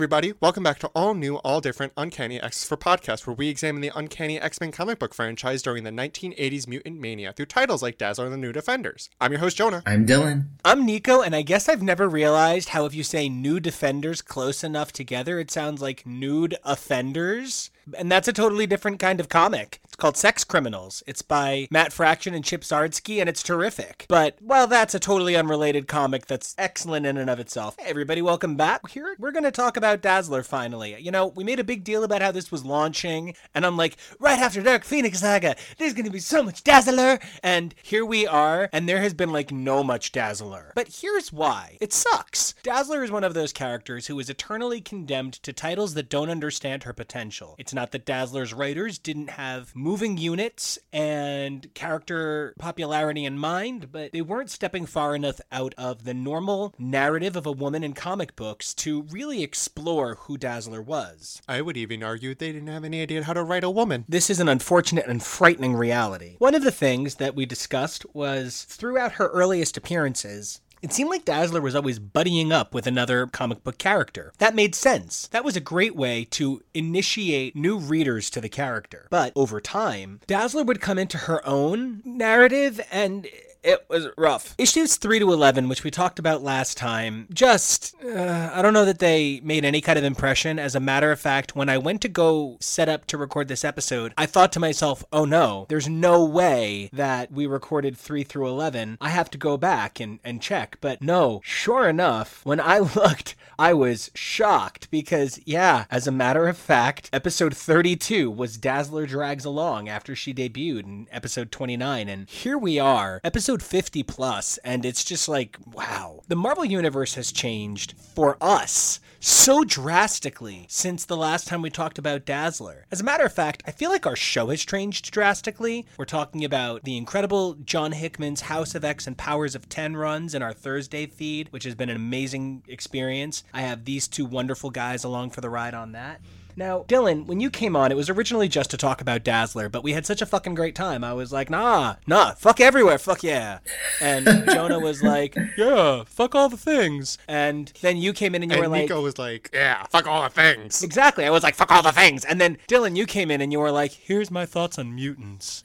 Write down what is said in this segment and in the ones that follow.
everybody, welcome back to all new, all different Uncanny X for Podcast, where we examine the Uncanny X-Men comic book franchise during the 1980s mutant mania through titles like Dazzler and the New Defenders. I'm your host Jonah. I'm Dylan. I'm Nico, and I guess I've never realized how if you say new defenders close enough together, it sounds like nude offenders. And that's a totally different kind of comic. It's called Sex Criminals. It's by Matt Fraction and Chip Zdarsky, and it's terrific. But, well, that's a totally unrelated comic that's excellent in and of itself. Hey, everybody, welcome back. Here, we're going to talk about Dazzler finally. You know, we made a big deal about how this was launching, and I'm like, right after Dark Phoenix Saga, there's going to be so much Dazzler. And here we are, and there has been like no much Dazzler. But here's why it sucks. Dazzler is one of those characters who is eternally condemned to titles that don't understand her potential. It's that Dazzler's writers didn't have moving units and character popularity in mind, but they weren't stepping far enough out of the normal narrative of a woman in comic books to really explore who Dazzler was. I would even argue they didn't have any idea how to write a woman. This is an unfortunate and frightening reality. One of the things that we discussed was throughout her earliest appearances, it seemed like Dazzler was always buddying up with another comic book character. That made sense. That was a great way to initiate new readers to the character. But over time, Dazzler would come into her own narrative and it was rough. Issues 3 to 11, which we talked about last time, just, uh, I don't know that they made any kind of impression. As a matter of fact, when I went to go set up to record this episode, I thought to myself, oh no, there's no way that we recorded 3 through 11. I have to go back and, and check. But no, sure enough, when I looked, I was shocked because, yeah, as a matter of fact, episode 32 was Dazzler Drags Along after she debuted in episode 29. And here we are, episode 50 plus, and it's just like, wow. The Marvel Universe has changed for us so drastically since the last time we talked about Dazzler. As a matter of fact, I feel like our show has changed drastically. We're talking about the incredible John Hickman's House of X and Powers of 10 runs in our Thursday feed, which has been an amazing experience. I have these two wonderful guys along for the ride on that. Now, Dylan, when you came on, it was originally just to talk about Dazzler, but we had such a fucking great time. I was like, nah, nah, fuck everywhere, fuck yeah. And Jonah was like, yeah, fuck all the things. And then you came in and you and were like, Nico was like, yeah, fuck all the things. Exactly. I was like, fuck all the things. And then Dylan, you came in and you were like, here's my thoughts on mutants.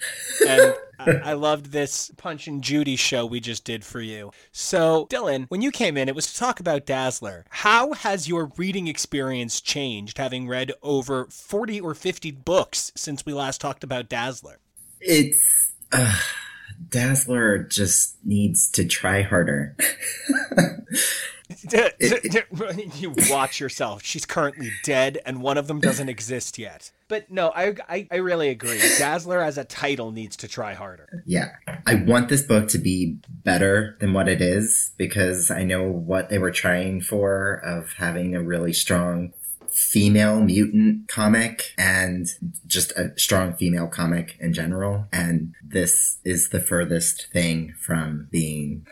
And I, loved this Punch and Judy show we just did for you. So, Dylan, when you came in, it was to talk about Dazzler. How has your reading experience changed having read over 40 or 50 books since we last talked about Dazzler? It's. Uh, Dazzler just needs to try harder. you watch yourself. She's currently dead, and one of them doesn't exist yet. But no, I, I, I really agree. Dazzler as a title needs to try harder. Yeah. I want this book to be better than what it is because I know what they were trying for of having a really strong female mutant comic and just a strong female comic in general. And this is the furthest thing from being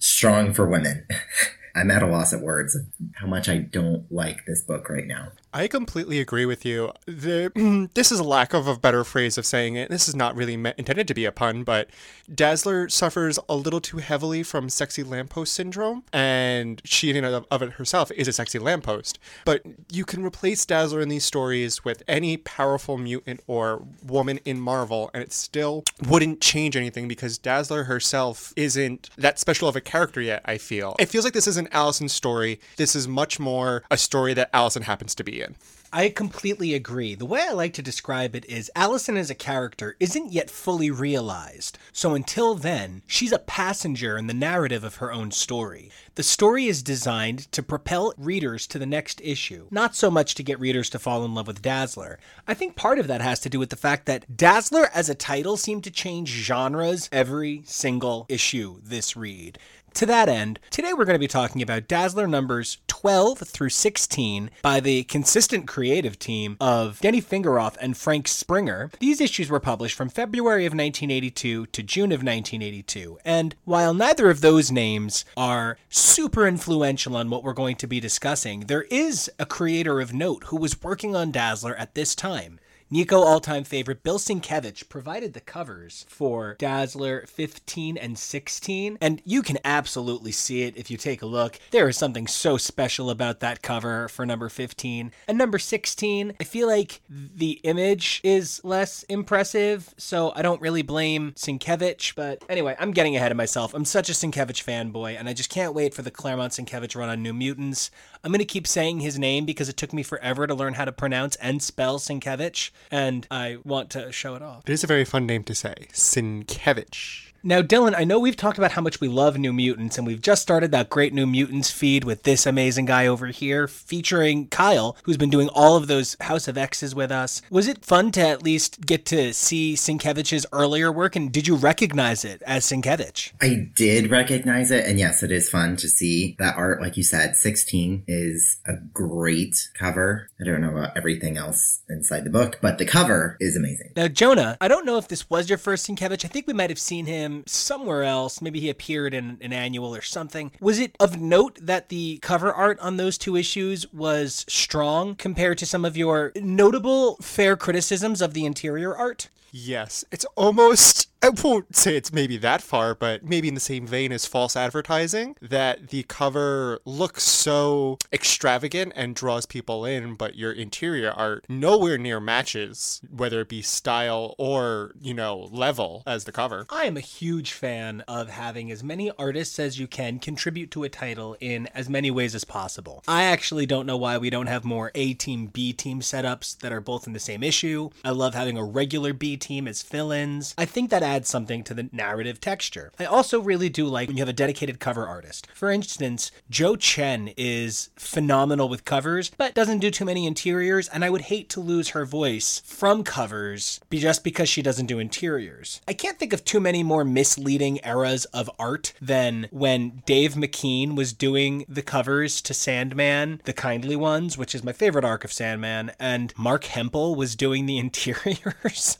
strong for women. I'm at a loss of words of how much I don't like this book right now. I completely agree with you. The, this is a lack of a better phrase of saying it. This is not really intended to be a pun, but Dazzler suffers a little too heavily from sexy lamppost syndrome, and she, in and of, it herself, is a sexy lamppost. But you can replace Dazzler in these stories with any powerful mutant or woman in Marvel, and it still wouldn't change anything because Dazzler herself isn't that special of a character yet, I feel. It feels like this is an Allison story. This is much more a story that Allison happens to be in. in. I completely agree. The way I like to describe it is Allison as a character isn't yet fully realized. So until then, she's a passenger in the narrative of her own story. The story is designed to propel readers to the next issue, not so much to get readers to fall in love with Dazzler. I think part of that has to do with the fact that Dazzler as a title seemed to change genres every single issue this read. To that end, today we're going to be talking about Dazzler numbers 12 through 16 by the consistent creative team of Denny Fingeroth and Frank Springer. These issues were published from February of 1982 to June of 1982, and while neither of those names are super influential on what we're going to be discussing, there is a creator of note who was working on Dazzler at this time. Nico all time favorite Bill Sienkiewicz provided the covers for Dazzler 15 and 16, and you can absolutely see it if you take a look. There is something so special about that cover for number 15. And number 16, I feel like the image is less impressive, so I don't really blame Sienkiewicz, but anyway, I'm getting ahead of myself. I'm such a Sienkiewicz fanboy, and I just can't wait for the Claremont Sienkiewicz run on New Mutants. I'm going to keep saying his name because it took me forever to learn how to pronounce and spell Sienkiewicz and I want to show it off. It is a very fun name to say, Sienkiewicz. Now, Dylan, I know we've talked about how much we love New Mutants, and we've just started that great New Mutants feed with this amazing guy over here featuring Kyle, who's been doing all of those House of X's with us. Was it fun to at least get to see Sienkiewicz's earlier work, and did you recognize it as Sienkiewicz? I did recognize it, and yes, it is fun to see that art. Like you said, 16 is a great cover. I don't know about everything else inside the book, but the cover is amazing. Now, Jonah, I don't know if this was your first Sienkiewicz. I think we might have seen him somewhere else. Maybe he appeared in an annual or something. Was it of note that the cover art on those two issues was strong compared to some of your notable fair criticisms of the interior art? Yes, it's almost I won't say it's maybe that far, but maybe in the same vein as false advertising, that the cover looks so extravagant and draws people in, but your interior art nowhere near matches, whether it be style or, you know, level as the cover. I am a huge fan of having as many artists as you can contribute to a title in as many ways as possible. I actually don't know why we don't have more A team, B team setups that are both in the same issue. I love having a regular B team as fill ins. I think that adds something to the narrative texture. I also really do like when you have a dedicated cover artist. For instance, Jo Chen is phenomenal with covers, but doesn't do too many interiors, and I would hate to lose her voice from covers just because she doesn't do interiors. I can't think of too many more misleading eras of art than when Dave McKean was doing the covers to Sandman, the kindly ones, which is my favorite arc of Sandman, and Marc Hempel was doing the interiors.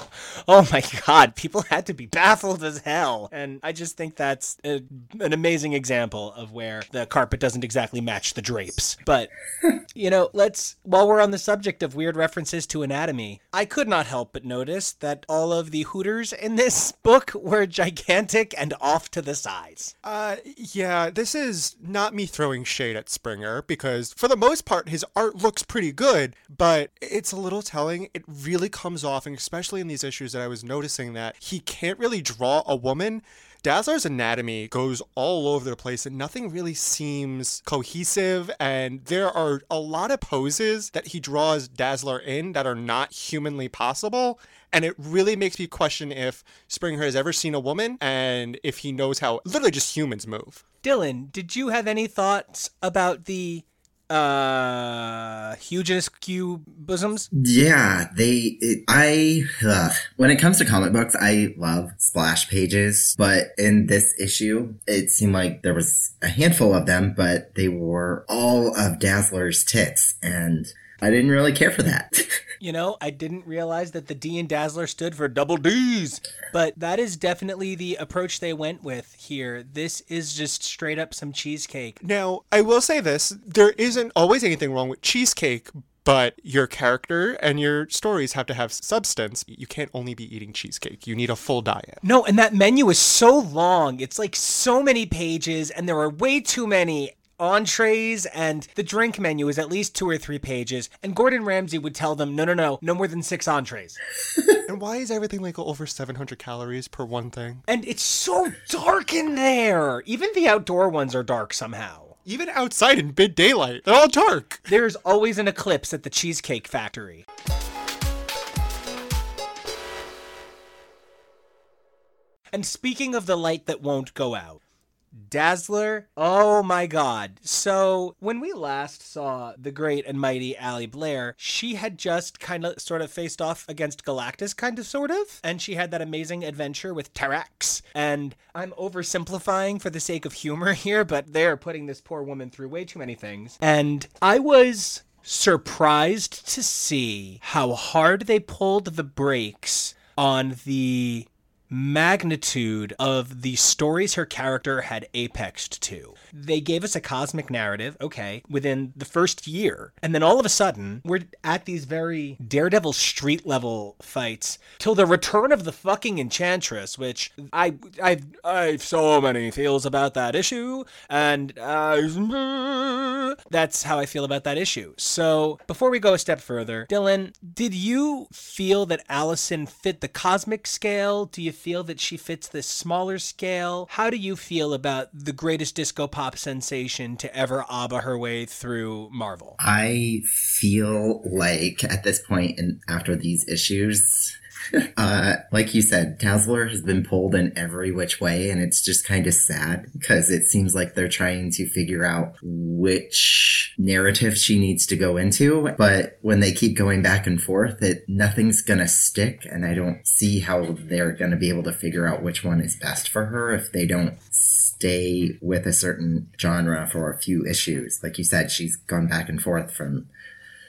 Oh my god, people had to be baffled as hell. And I just think that's a, an amazing example of where the carpet doesn't exactly match the drapes. But, you know, let's, while we're on the subject of weird references to anatomy, I could not help but notice that all of the Hooters in this book were gigantic and off to the sides. Uh, yeah, this is not me throwing shade at Springer because for the most part his art looks pretty good, but it's a little telling. It really comes off, and especially in these issues that I was noticing that he can't really draw a woman. Dazzler's anatomy goes all over the place and nothing really seems cohesive. And there are a lot of poses that he draws Dazzler in that are not humanly possible. And it really makes me question if Springer has ever seen a woman and if he knows how literally just humans move. Dylan, did you have any thoughts about the uh hugeness Q bosoms? Yeah, they. It, I ugh. when it comes to comic books, I love splash pages, but in this issue, it seemed like there was a handful of them, but they were all of Dazzler's tits, and I didn't really care for that. You know, I didn't realize that the D in Dazzler stood for double D's, but that is definitely the approach they went with here. This is just straight up some cheesecake. Now, I will say this there isn't always anything wrong with cheesecake. But your character and your stories have to have substance. You can't only be eating cheesecake. You need a full diet. No, and that menu is so long. It's like so many pages, and there are way too many entrees and the drink menu is at least two or three pages and gordon ramsay would tell them no no no no more than six entrees And why is everything like over 700 calories per one thing? and it's so dark in there even the outdoor ones are dark somehow Even outside in mid daylight, they're all dark. There's always an eclipse at the Cheesecake Factory. And speaking of the light that won't go out, Dazzler, oh my god. So, when we last saw the great and mighty Allie Blair, she had just kind of sort of faced off against Galactus, kind of sort of, and she had that amazing adventure with Terrax. And I'm oversimplifying for the sake of humor here, but they're putting this poor woman through way too many things. And I was surprised to see how hard they pulled the brakes on the magnitude of the stories her character had apexed to. They gave us a cosmic narrative, okay, within the first year. And then all of a sudden, we're at these very daredevil street level fights till the return of the fucking Enchantress, which I I I've so many feels about that issue and uh, that's how I feel about that issue. So, before we go a step further, Dylan, did you feel that Allison fit the cosmic scale? Do you feel that she fits this smaller scale? How do you feel about the greatest disco pop sensation to ever ABBA her way through Marvel? I feel like at this point and after these issues, uh, like you said, Dazzler has been pulled in every which way, and it's just kind of sad because it seems like they're trying to figure out which narrative she needs to go into. But when they keep going back and forth, it nothing's gonna stick, and I don't see how they're gonna be able to figure out which one is best for her if they don't stay with a certain genre for a few issues. Like you said, she's gone back and forth from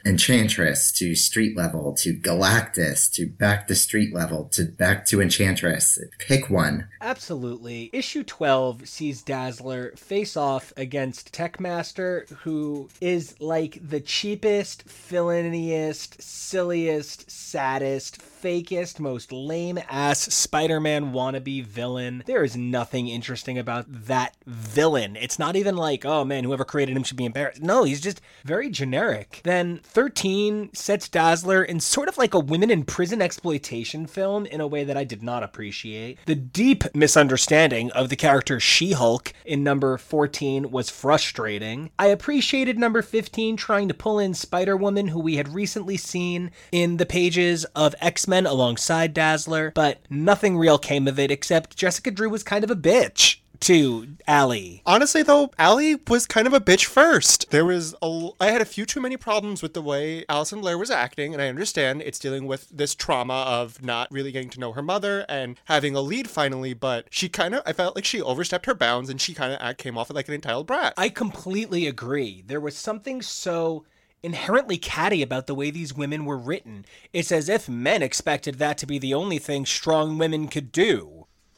Enchantress to street level to Galactus to back to street level to back to Enchantress. Pick one. Absolutely. Issue 12 sees Dazzler face off against Techmaster, who is like the cheapest, villainiest, silliest, saddest, fakest, most lame ass Spider Man wannabe villain. There is nothing interesting about that villain. It's not even like, oh man, whoever created him should be embarrassed. No, he's just very generic. Then 13 sets Dazzler in sort of like a women in prison exploitation film in a way that I did not appreciate. The deep misunderstanding of the character She Hulk in number 14 was frustrating. I appreciated number 15 trying to pull in Spider Woman, who we had recently seen in the pages of X Men alongside Dazzler, but nothing real came of it except Jessica Drew was kind of a bitch to Allie. Honestly, though, Allie was kind of a bitch first. There was a, I had a few too many problems with the way Allison Blair was acting, and I understand it's dealing with this trauma of not really getting to know her mother and having a lead finally. But she kind of, I felt like she overstepped her bounds, and she kind of came off like an entitled brat. I completely agree. There was something so inherently catty about the way these women were written. It's as if men expected that to be the only thing strong women could do.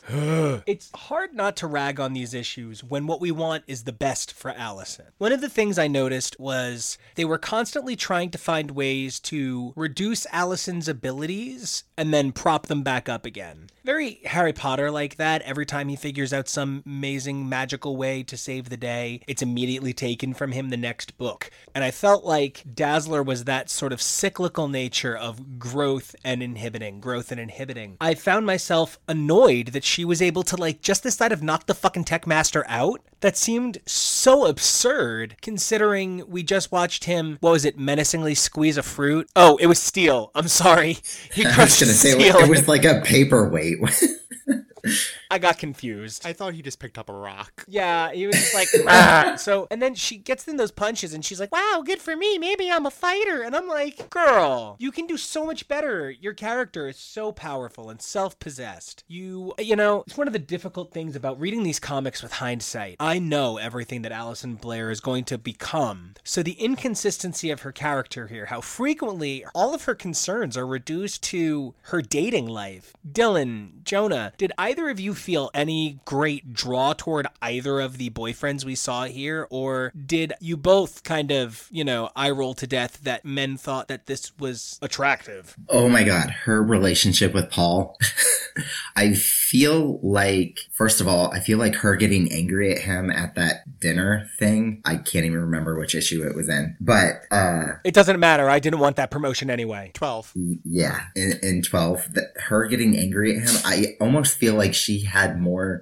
it's hard not to rag on these issues when what we want is the best for Allison. One of the things I noticed was they were constantly trying to find ways to reduce Allison's abilities and then prop them back up again. Very Harry Potter like that. Every time he figures out some amazing magical way to save the day, it's immediately taken from him the next book. And I felt like Dazzler was that sort of cyclical nature of growth and inhibiting, growth and inhibiting. I found myself annoyed that she was able to like just decide of knock the fucking Techmaster out. That seemed so absurd considering we just watched him, what was it, menacingly squeeze a fruit? Oh, it was steel. I'm sorry. He I was gonna say it was, it was like a paperweight. I got confused. I thought he just picked up a rock. Yeah, he was just like, "Ah." so, and then she gets in those punches and she's like, wow, good for me. Maybe I'm a fighter. And I'm like, girl, you can do so much better. Your character is so powerful and self possessed. You, you know, it's one of the difficult things about reading these comics with hindsight. I know everything that Allison Blair is going to become. So the inconsistency of her character here, how frequently all of her concerns are reduced to her dating life. Dylan, Jonah, did either of you feel any great draw toward either of the boyfriends we saw here, or did you both kind of, you know, eye roll to death that men thought that this was attractive? Oh my god, her relationship with Paul. I feel like, first of all, I feel like her getting angry at him at that dinner thing. I can't even remember which issue it was in, but uh, It doesn't matter. I didn't want that promotion anyway. 12. yeah, in, in 12, that her getting angry at him, I almost feel like she had more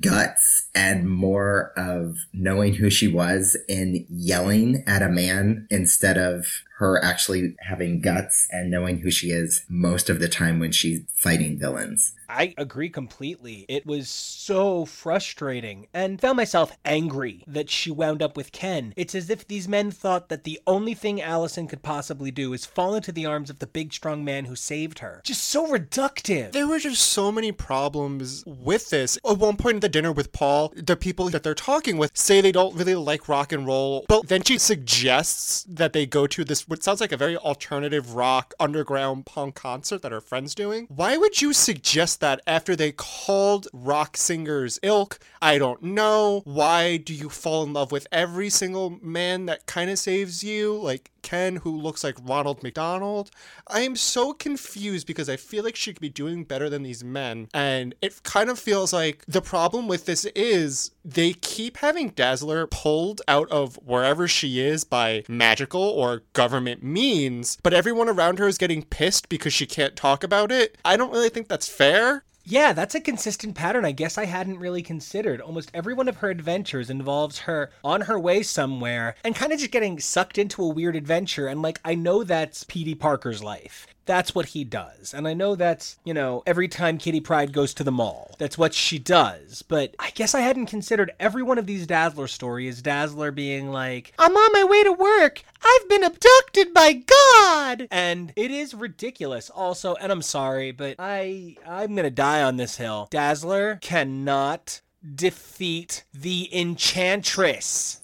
guts and more of knowing who she was and yelling at a man instead of her actually having guts and knowing who she is most of the time when she's fighting villains. I agree completely. It was so frustrating and found myself angry that she wound up with Ken. It's as if these men thought that the only thing Allison could possibly do is fall into the arms of the big strong man who saved her. Just so reductive. There were just so many problems with this. At one point at the dinner with Paul, the people that they're talking with say they don't really like rock and roll, but then she suggests that they go to this what sounds like a very alternative rock underground punk concert that her friend's doing. Why would you suggest that after they called rock singers ilk? I don't know. Why do you fall in love with every single man that kind of saves you? Like Ken, who looks like Ronald McDonald. I am so confused because I feel like she could be doing better than these men. And it kind of feels like the problem with this is they keep having Dazzler pulled out of wherever she is by magical or government means, but everyone around her is getting pissed because she can't talk about it. I don't really think that's fair. Yeah, that's a consistent pattern I guess I hadn't really considered. Almost every one of her adventures involves her on her way somewhere and kind of just getting sucked into a weird adventure. And like, I know that's Petey Parker's life that's what he does. And I know that's, you know, every time Kitty Pryde goes to the mall, that's what she does. But I guess I hadn't considered every one of these Dazzler stories Dazzler being like, I'm on my way to work. I've been abducted by God. And it is ridiculous also, and I'm sorry, but I I'm going to die on this hill. Dazzler cannot defeat the Enchantress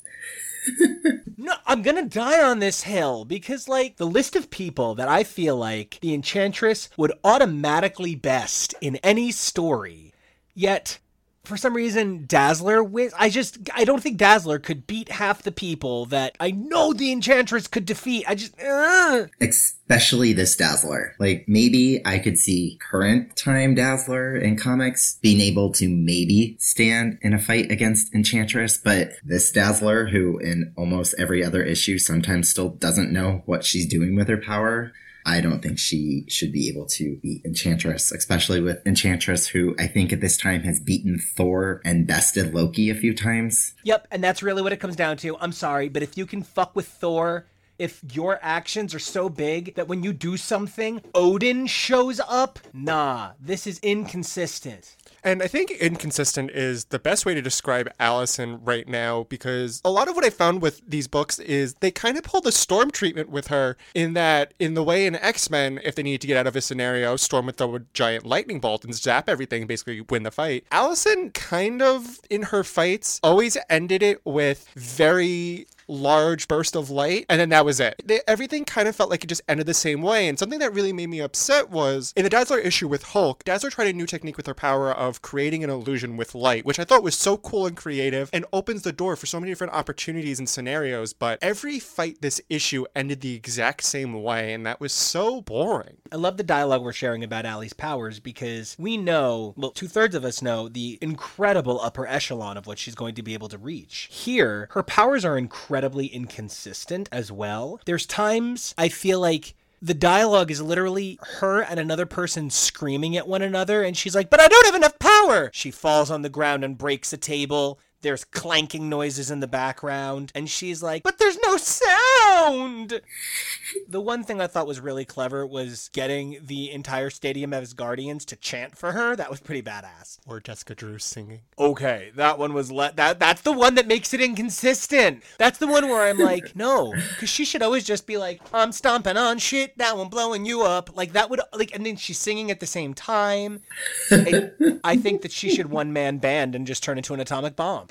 no, I'm gonna die on this hill because, like, the list of people that I feel like the Enchantress would automatically best in any story, yet for some reason Dazzler wins. I just I don't think Dazzler could beat half the people that I know the Enchantress could defeat. I just uh. especially this Dazzler. Like maybe I could see current time Dazzler in comics being able to maybe stand in a fight against Enchantress, but this Dazzler who in almost every other issue sometimes still doesn't know what she's doing with her power I don't think she should be able to beat Enchantress, especially with Enchantress, who I think at this time has beaten Thor and bested Loki a few times. Yep, and that's really what it comes down to. I'm sorry, but if you can fuck with Thor, if your actions are so big that when you do something, Odin shows up, nah, this is inconsistent. And I think inconsistent is the best way to describe Allison right now because a lot of what I found with these books is they kind of pull the Storm treatment with her in that, in the way in X Men, if they need to get out of a scenario, Storm would throw a giant lightning bolt and zap everything, basically win the fight. Allison kind of, in her fights, always ended it with very large burst of light, and then that was it. They, everything kind of felt like it just ended the same way. And something that really made me upset was in the Dazzler issue with Hulk, Dazzler tried a new technique with her power of creating an illusion with light, which I thought was so cool and creative and opens the door for so many different opportunities and scenarios. But every fight this issue ended the exact same way, and that was so boring. I love the dialogue we're sharing about Allie's powers because we know, well, two thirds of us know the incredible upper echelon of what she's going to be able to reach. Here, her powers are incredible incredibly inconsistent as well. There's times I feel like the dialogue is literally her and another person screaming at one another, and she's like, But I don't have enough power! She falls on the ground and breaks a table. There's clanking noises in the background, and she's like, But there's no sound! the one thing I thought was really clever was getting the entire stadium of his guardians to chant for her. That was pretty badass. Or Jessica Drew singing. Okay, that one was let that that's the one that makes it inconsistent. That's the one where I'm like, no, because she should always just be like, I'm stomping on shit, that one blowing you up. Like that would like, and then she's singing at the same time. I, I think that she should one man band and just turn into an atomic bomb.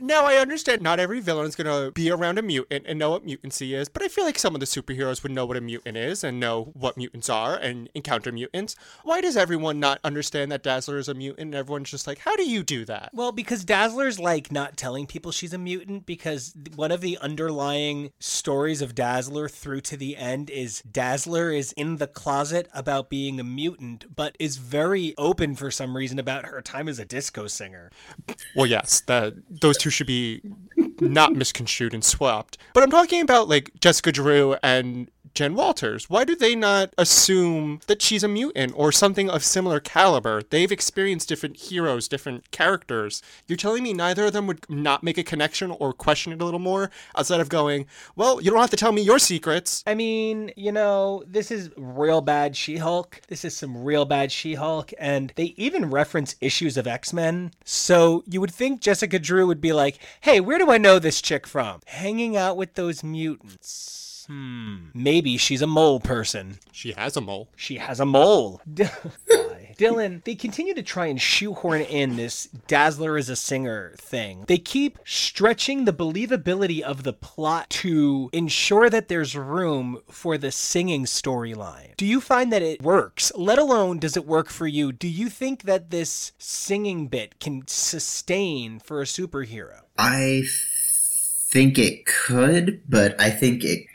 Now I understand not every villain is gonna be around a mutant and know what mutancy is, but I feel like some of the superheroes would know what a mutant is and know what mutants are and encounter mutants. Why does everyone not understand that Dazzler is a mutant and everyone's just like, how do you do that? Well, because Dazzler's like not telling people she's a mutant because one of the underlying stories of Dazzler through to the end is Dazzler is in the closet about being a mutant, but is very open for some reason about her time as a disco singer. Well, yes, that those two should be not misconstrued and swapped. But I'm talking about like Jessica Drew and Jen Walters? Why do they not assume that she's a mutant or something of similar caliber? They've experienced different heroes, different characters. You're telling me neither of them would not make a connection or question it a little more outside of going, well, you don't have to tell me your secrets. I mean, you know, this is real bad She Hulk. This is some real bad She Hulk. And they even reference issues of X Men. So you would think Jessica Drew would be like, hey, where do I know this chick from? Hanging out with those mutants. Hmm. Maybe she's a mole person. She has a mole. She has a mole. Why? Dylan, they continue to try and shoehorn in this Dazzler is a singer thing. They keep stretching the believability of the plot to ensure that there's room for the singing storyline. Do you find that it works? Let alone does it work for you? Do you think that this singing bit can sustain for a superhero? I think it could, but I think it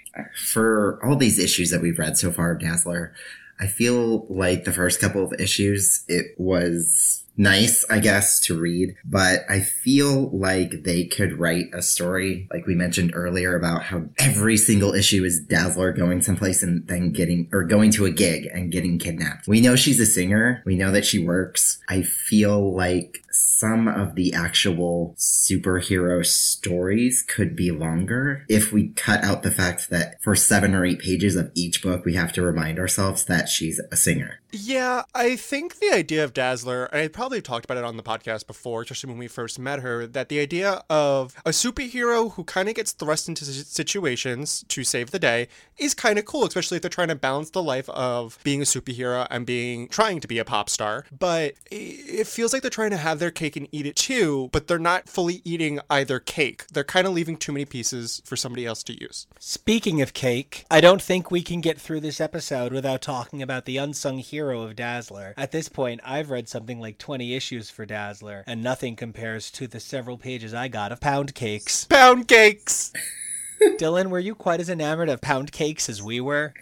for all these issues that we've read so far of Dazzler, I feel like the first couple of issues, it was nice, I guess, to read, but I feel like they could write a story, like we mentioned earlier, about how every single issue is Dazzler going someplace and then getting, or going to a gig and getting kidnapped. We know she's a singer. We know that she works. I feel like some of the actual superhero stories could be longer if we cut out the fact that for seven or eight pages of each book, we have to remind ourselves that she's a singer. Yeah, I think the idea of Dazzler, I probably talked about it on the podcast before, especially when we first met her, that the idea of a superhero who kind of gets thrust into situations to save the day is kind of cool, especially if they're trying to balance the life of being a superhero and being trying to be a pop star. But it feels like they're trying to have their cake and eat it too, but they're not fully eating either cake. They're kind of leaving too many pieces for somebody else to use. Speaking of cake, I don't think we can get through this episode without talking about the unsung hero of Dazzler. At this point, I've read something like 20 issues for Dazzler, and nothing compares to the several pages I got of pound cakes. Pound cakes! Dylan, were you quite as enamored of pound cakes as we were?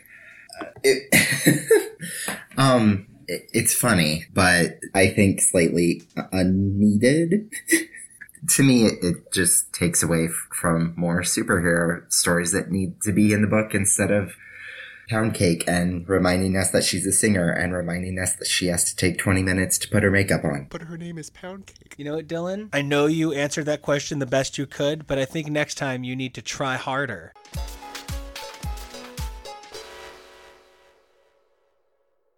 It, um, it, it's funny, but I think slightly unneeded. to me, it, it, just takes away f- from more superhero stories that need to be in the book instead of pound cake and reminding us that she's a singer and reminding us that she has to take 20 minutes to put her makeup on. But her name is Pound Cake. You know what, Dylan? I know you answered that question the best you could, but I think next time you need to try harder.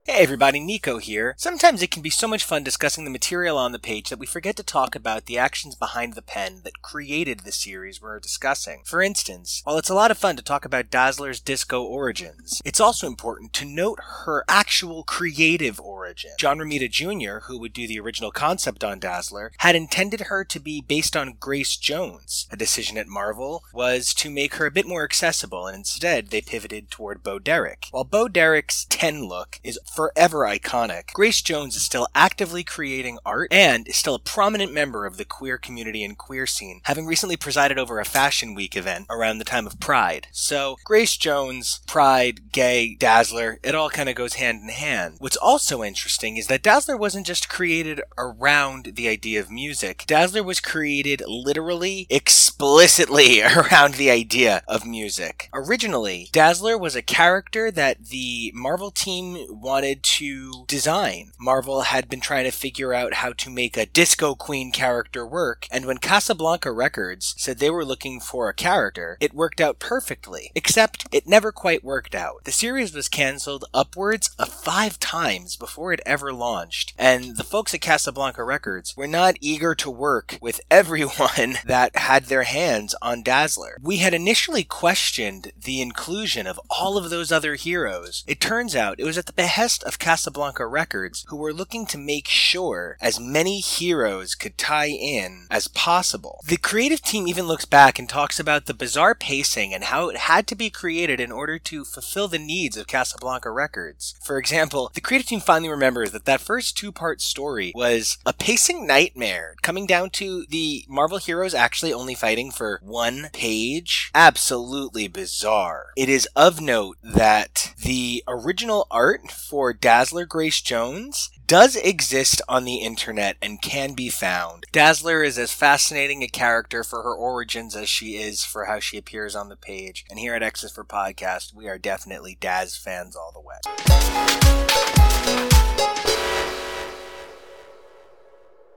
Hey everybody, Nico here. Sometimes it can be so much fun discussing the material on the page that we forget to talk about the actions behind the pen that created the series we're discussing. For instance, while it's a lot of fun to talk about Dazzler's disco origins, it's also important to note her actual creative origin. John Romita Jr., who would do the original concept on Dazzler, had intended her to be based on Grace Jones. A decision at Marvel was to make her a bit more accessible, and instead they pivoted toward Bo Derek. While Bo Derek's 10 look is forever iconic, Grace Jones is still actively creating art and is still a prominent member of the queer community and queer scene, having recently presided over a Fashion Week event around the time of Pride. So, Grace Jones, Pride, gay, Dazzler, it all kind of goes hand in hand. What's also interesting is that Dazzler wasn't just created around the idea of music. Dazzler was created literally, explicitly around the idea of music. Originally, Dazzler was a character that the Marvel team wanted to design. Marvel had been trying to figure out how to make a disco queen character work, and when Casablanca Records said they were looking for a character, it worked out perfectly. Except it never quite worked out. The series was cancelled upwards of five times before it ever launched, and the folks at Casablanca Records were not eager to work with everyone that had their hands on Dazzler. We had initially questioned the inclusion of all of those other heroes. It turns out it was at the behest of Casablanca Records, who were looking to make sure as many heroes could tie in as possible. The creative team even looks back and talks about the bizarre pacing and how it had to be created in order to fulfill the needs of Casablanca Records. For example, the creative team finally remembers that that first two part story was a pacing nightmare, coming down to the Marvel heroes actually only fighting for one page. Absolutely bizarre. It is of note that the original art for Dazzler Grace Jones does exist on the internet and can be found. Dazzler is as fascinating a character for her origins as she is for how she appears on the page. And here at X's for Podcast, we are definitely Daz fans all the way.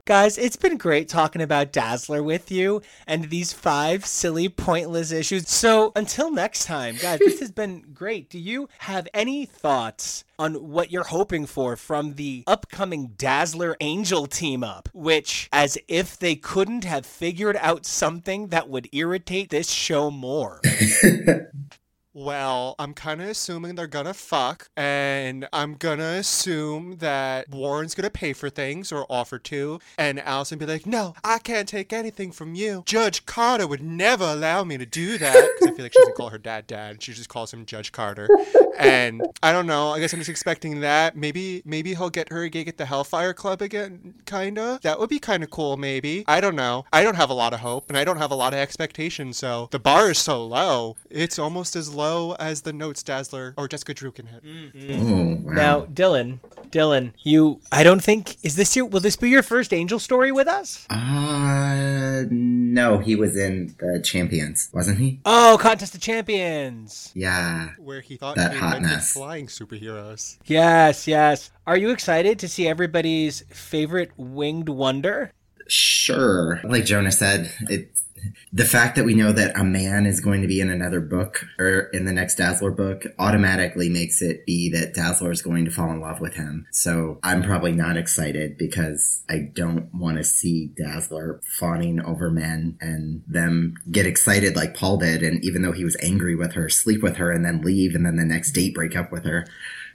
Guys, it's been great talking about Dazzler with you and these five silly, pointless issues. So until next time, guys, this has been great. Do you have any thoughts on what you're hoping for from the upcoming Dazzler Angel team up? Which, as if they couldn't have figured out something that would irritate this show more. Well, I'm kind of assuming they're gonna fuck, and I'm gonna assume that Warren's gonna pay for things or offer to, and Allison be like, "No, I can't take anything from you. Judge Carter would never allow me to do that." Because I feel like she doesn't call her dad dad; she just calls him Judge Carter. And I don't know. I guess I'm just expecting that. Maybe, maybe he'll get her a gig at the Hellfire Club again. Kinda. That would be kind of cool. Maybe. I don't know. I don't have a lot of hope, and I don't have a lot of expectations. So the bar is so low. It's almost as low as the notes Dazzler or Jessica Drew can hit. Oh, wow. Now, Dylan, Dylan, you, I don't think, is this your, will this be your first Angel story with us? Uh, no, he was in the Champions, wasn't he? Oh, Contest of Champions. Yeah. Where he thought That he invented hotness. flying superheroes. Yes, yes. Are you excited to see everybody's favorite winged wonder? Sure. Like Jonah said, it the fact that we know that a man is going to be in another book or in the next Dazzler book automatically makes it be that Dazzler is going to fall in love with him. So I'm probably not excited because I don't want to see Dazzler fawning over men and them get excited like Paul did. And even though he was angry with her, sleep with her and then leave and then the next date break up with her.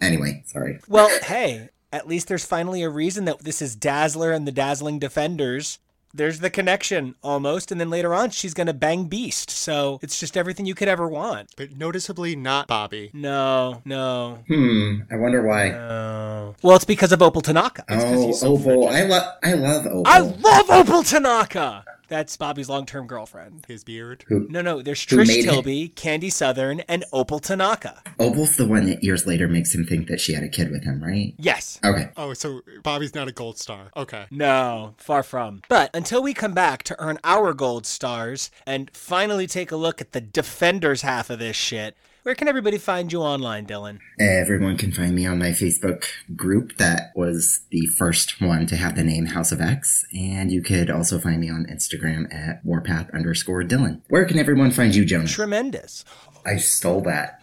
Anyway, sorry. Well, hey, at least there's finally a reason that this is Dazzler and the Dazzling Defenders. There's the connection almost, and then later on she's gonna bang Beast. So it's just everything you could ever want. But noticeably not Bobby. No, no, Hmm. I wonder why. no. Well, it's because of Opal Tanaka. It's 'cause Oh, so Opal. I love. I love Opal. I love Opal Tanaka. That's Bobby's long-term girlfriend. His beard. Who- No, no, there's Who Trish made it? Tilby, Candy Southern, and Opal Tanaka. Opal's the one that years later makes him think that she had a kid with him, right? Yes. Okay. Oh, so Bobby's not a gold star. Okay. No, far from. But until we come back to earn our gold stars and finally take a look at the defenders half of this shit, where can everybody find you online, Dylan? Everyone can find me on my Facebook group that was the first one to have the name House of X. And you could also find me on Instagram at warpath underscore Dylan. Where can everyone find you, Jonah? Tremendous. I stole that.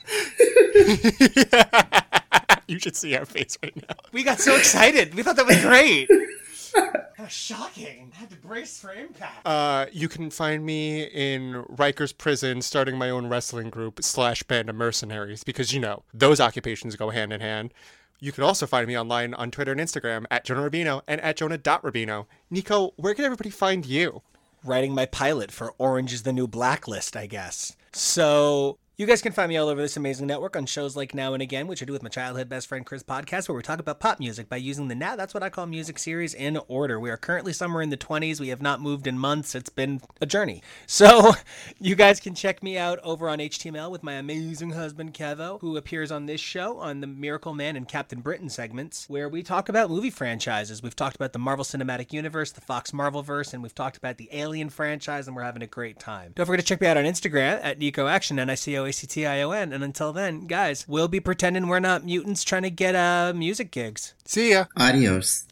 you should see our face right now. We got so excited. We thought that was great. How shocking. I had to brace for impact. Uh, you can find me in Rikers Prison, starting my own wrestling group slash band of mercenaries, because you know those occupations go hand in hand. You can also find me online on Twitter and Instagram at Jonah Rubino and at Jonah.Rubino. Nico, where can everybody find you? writing my pilot for Orange is the New Blacklist, I guess. So you guys can find me all over this amazing network on shows like Now and Again, which I do with my childhood best friend Chris podcast, where we talk about pop music by using the now that's what I call music series in order. We are currently somewhere in the 20s. We have not moved in months. It's been a journey. So you guys can check me out over on HTML with my amazing husband Kevo, who appears on this show on the Miracle Man and Captain Britain segments, where we talk about movie franchises. We've talked about the Marvel Cinematic Universe, the Fox Marvelverse, and we've talked about the Alien franchise, and we're having a great time. Don't forget to check me out on Instagram at Nico Action, N I C O A C T I O N. And until then, guys, we'll be pretending we're not mutants trying to get uh music gigs. See ya. Adios.